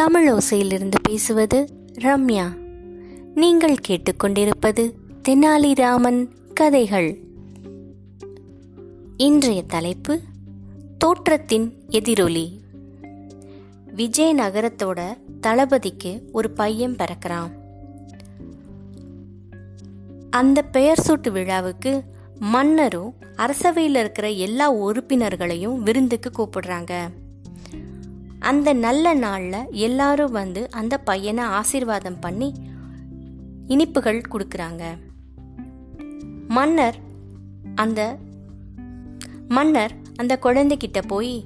தமிழோசையிலிருந்து பேசுவது ரம்யா. நீங்கள் கேட்டுக்கொண்டிருப்பது தெனாலிராமன் கதைகள். இன்றைய தலைப்பு தோற்றத்தின் எதிரொலி. விஜயநகரத்தோட தளபதிக்கு ஒரு பையன் பிறக்கிறான். அந்த பெயர் சூட்டு விழாவுக்கு மன்னரும் அரசவையில் இருக்கிற எல்லா உறுப்பினர்களையும் விருந்துக்கு கூப்பிடுறாங்க. அந்த நல்ல நாளில் எல்லாரும் வந்து அந்த பையனை ஆசீர்வாதம் பண்ணி இனிப்புகள் கொடுக்குறாங்க. மன்னர் அந்த மன்னர் அந்த குழந்தைகிட்ட போய்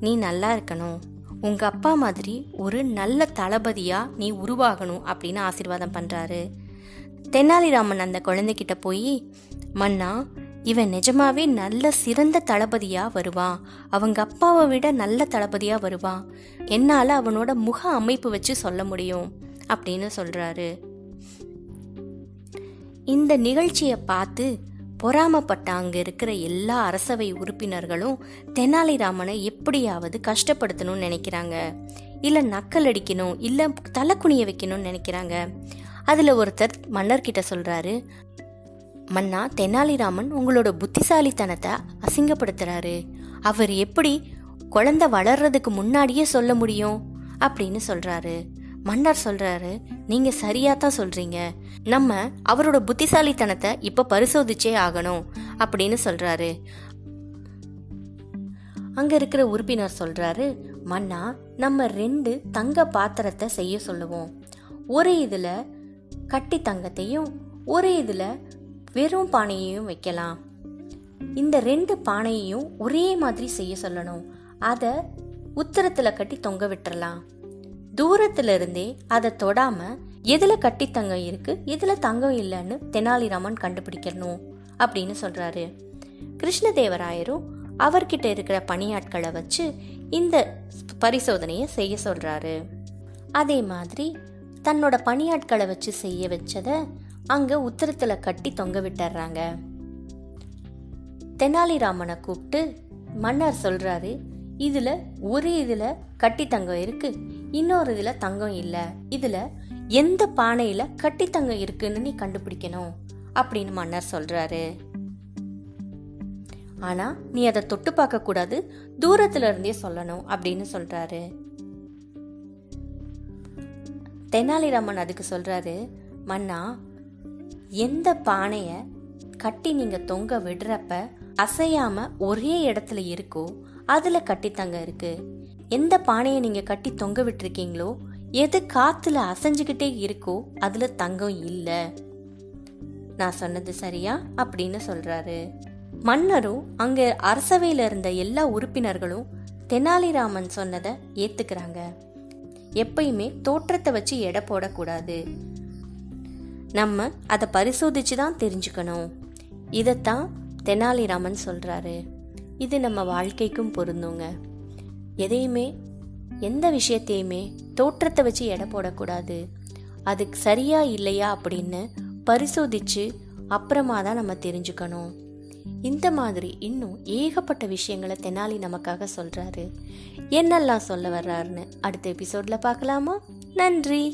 நீ நல்லா இருக்கணும். உங்கள் அப்பா மாதிரி ஒரு நல்ல தளபதியாக நீ உருவாகணும் அப்படின்னு ஆசீர்வாதம் பண்ணுறாரு தெனாலிராமன் அந்த குழந்தைகிட்ட போய் மன்னா இவன் நிஜமாவே நல்ல சிறந்த தளபதியா வருவான் அவங்க அப்பாவை விட நல்ல தளபதியா வருவான் என்னால அவனோட முக அமைப்பு வச்சு சொல்ல முடியும் அப்படின்னு சொல்றாரு. இந்த நிகழ்ச்சியை பார்த்து பொறாமப்பட்ட அங்க இருக்கிற எல்லா அரசவை உறுப்பினர்களும் தெனாலிராமனை எப்படியாவது கஷ்டப்படுத்தணும்னு நினைக்கிறாங்க. இல்ல நக்கல் அடிக்கணும் இல்ல தலை குனிய வைக்கணும்னு நினைக்கிறாங்க. அதுல ஒருத்தர் மன்னர்கிட்ட சொல்றாரு மன்னா தெனாலிராமன் உங்களோட புத்திசாலித்தனத்தை அசிங்கப்படுத்துறாரு. அவர் எப்படி குழந்தை வளர்றதுக்கு முன்னாடியே சொல்ல முடியும் அப்படின்னு சொல்றாரு. மன்னர் சொல்றாரு நீங்க சரியா தான் சொல்றீங்க. நம்ம அவரோட புத்திசாலித்தனத்தை இப்ப பரிசோதிச்சே ஆகணும் அப்படின்னு சொல்றாரு. அங்க இருக்கிற உறுப்பினர் சொல்றாரு மன்னா நம்ம ரெண்டு தங்க பாத்திரத்தை செய்ய சொல்லுவோம். ஒரு இதுல கட்டி தங்கத்தையும் ஒரு இதுல வெறும் பானையையும் வைக்கலாம். இந்த ரெண்டு பானையையும் ஒரே மாதிரி செய்ய சொல்லணும். அதை உத்தரத்தில் கட்டி தொங்க விட்டுறலாம். தூரத்துல இருந்தே அதை தொடாம எதுல கட்டி தங்கம் இருக்கு எதுல தங்கம் இல்லைன்னு தெனாலிராமன் கண்டுபிடிக்கணும் அப்படின்னு சொல்றாரு. கிருஷ்ணதேவராயரும் அவர்கிட்ட இருக்கிற பணியாட்களை வச்சு இந்த பரிசோதனையை செய்ய சொல்றாரு. அதே மாதிரி தன்னோட பணியாட்களை வச்சு செய்ய வச்சதை அங்கே உத்தரத்தில் கட்டி தொங்க விட்டுறாங்க. தெனாலிராமனை கூப்பிட்டு மன்னர் சொல்கிறாரு இதில் ஒரு இதில் கட்டி தங்கம் இருக்கு இன்னொரு இதில் தங்கம் இல்லை. இதில் எந்த பானையில் கட்டி தங்கம் இருக்குன்னு நீ கண்டுபிடிக்கணும் அப்படின்னு மன்னர் சொல்கிறாரு ஆனா நீ அதை தொட்டு பார்க்க கூடாது தூரத்துல இருந்தே சொல்லணும் அப்படின்னு சொல்றாரு. தெனாலிராமன் அதுக்கு சொல்றாரு மன்னா எந்த பானைய கட்டி நீங்க தொங்க விடுறப்ப அசையாம ஒரே இடத்துல இருக்கோ அதுல கட்டித்தங்க இருக்கு. எந்த பானையை நீங்க கட்டி தொங்க விட்டுருக்கீங்களோ எது காத்துல அசைஞ்சுக்கிட்டே இருக்கோ அதுல தங்கம் இல்ல. நான் சொன்னது சரியா? அப்படின்னு சொல்றாரு. மன்னரும் அங்க அரசவையில இருந்த எல்லா உறுப்பினர்களும் தெனாலிராமன் சொன்னதை ஏத்துக்கிறாங்க. எப்பயுமே தோற்றத்தை வச்சு எடை போடக்கூடாது. நம்ம அதை பரிசோதிச்சு தான் தெரிஞ்சுக்கணும். இதைத்தான் தெனாலிராமன் சொல்கிறாரு இது நம்ம வாழ்க்கைக்கும் பொருந்துங்க. எதையுமே எந்த விஷயத்தையுமே தோற்றத்தை வச்சு எடை போடக்கூடாது. அது சரியா இல்லையா அப்படின்னு பரிசோதிச்சு அப்புறமா தான் நம்ம தெரிஞ்சுக்கணும். இந்த மாதிரி இன்னும் ஏகப்பட்ட விஷயங்களை தெனாலி நமக்காக சொல்கிறாரு என்னெல்லாம் சொல்ல வர்றாருன்னு அடுத்த எபிசோடில் பார்க்கலாமா? நன்றி.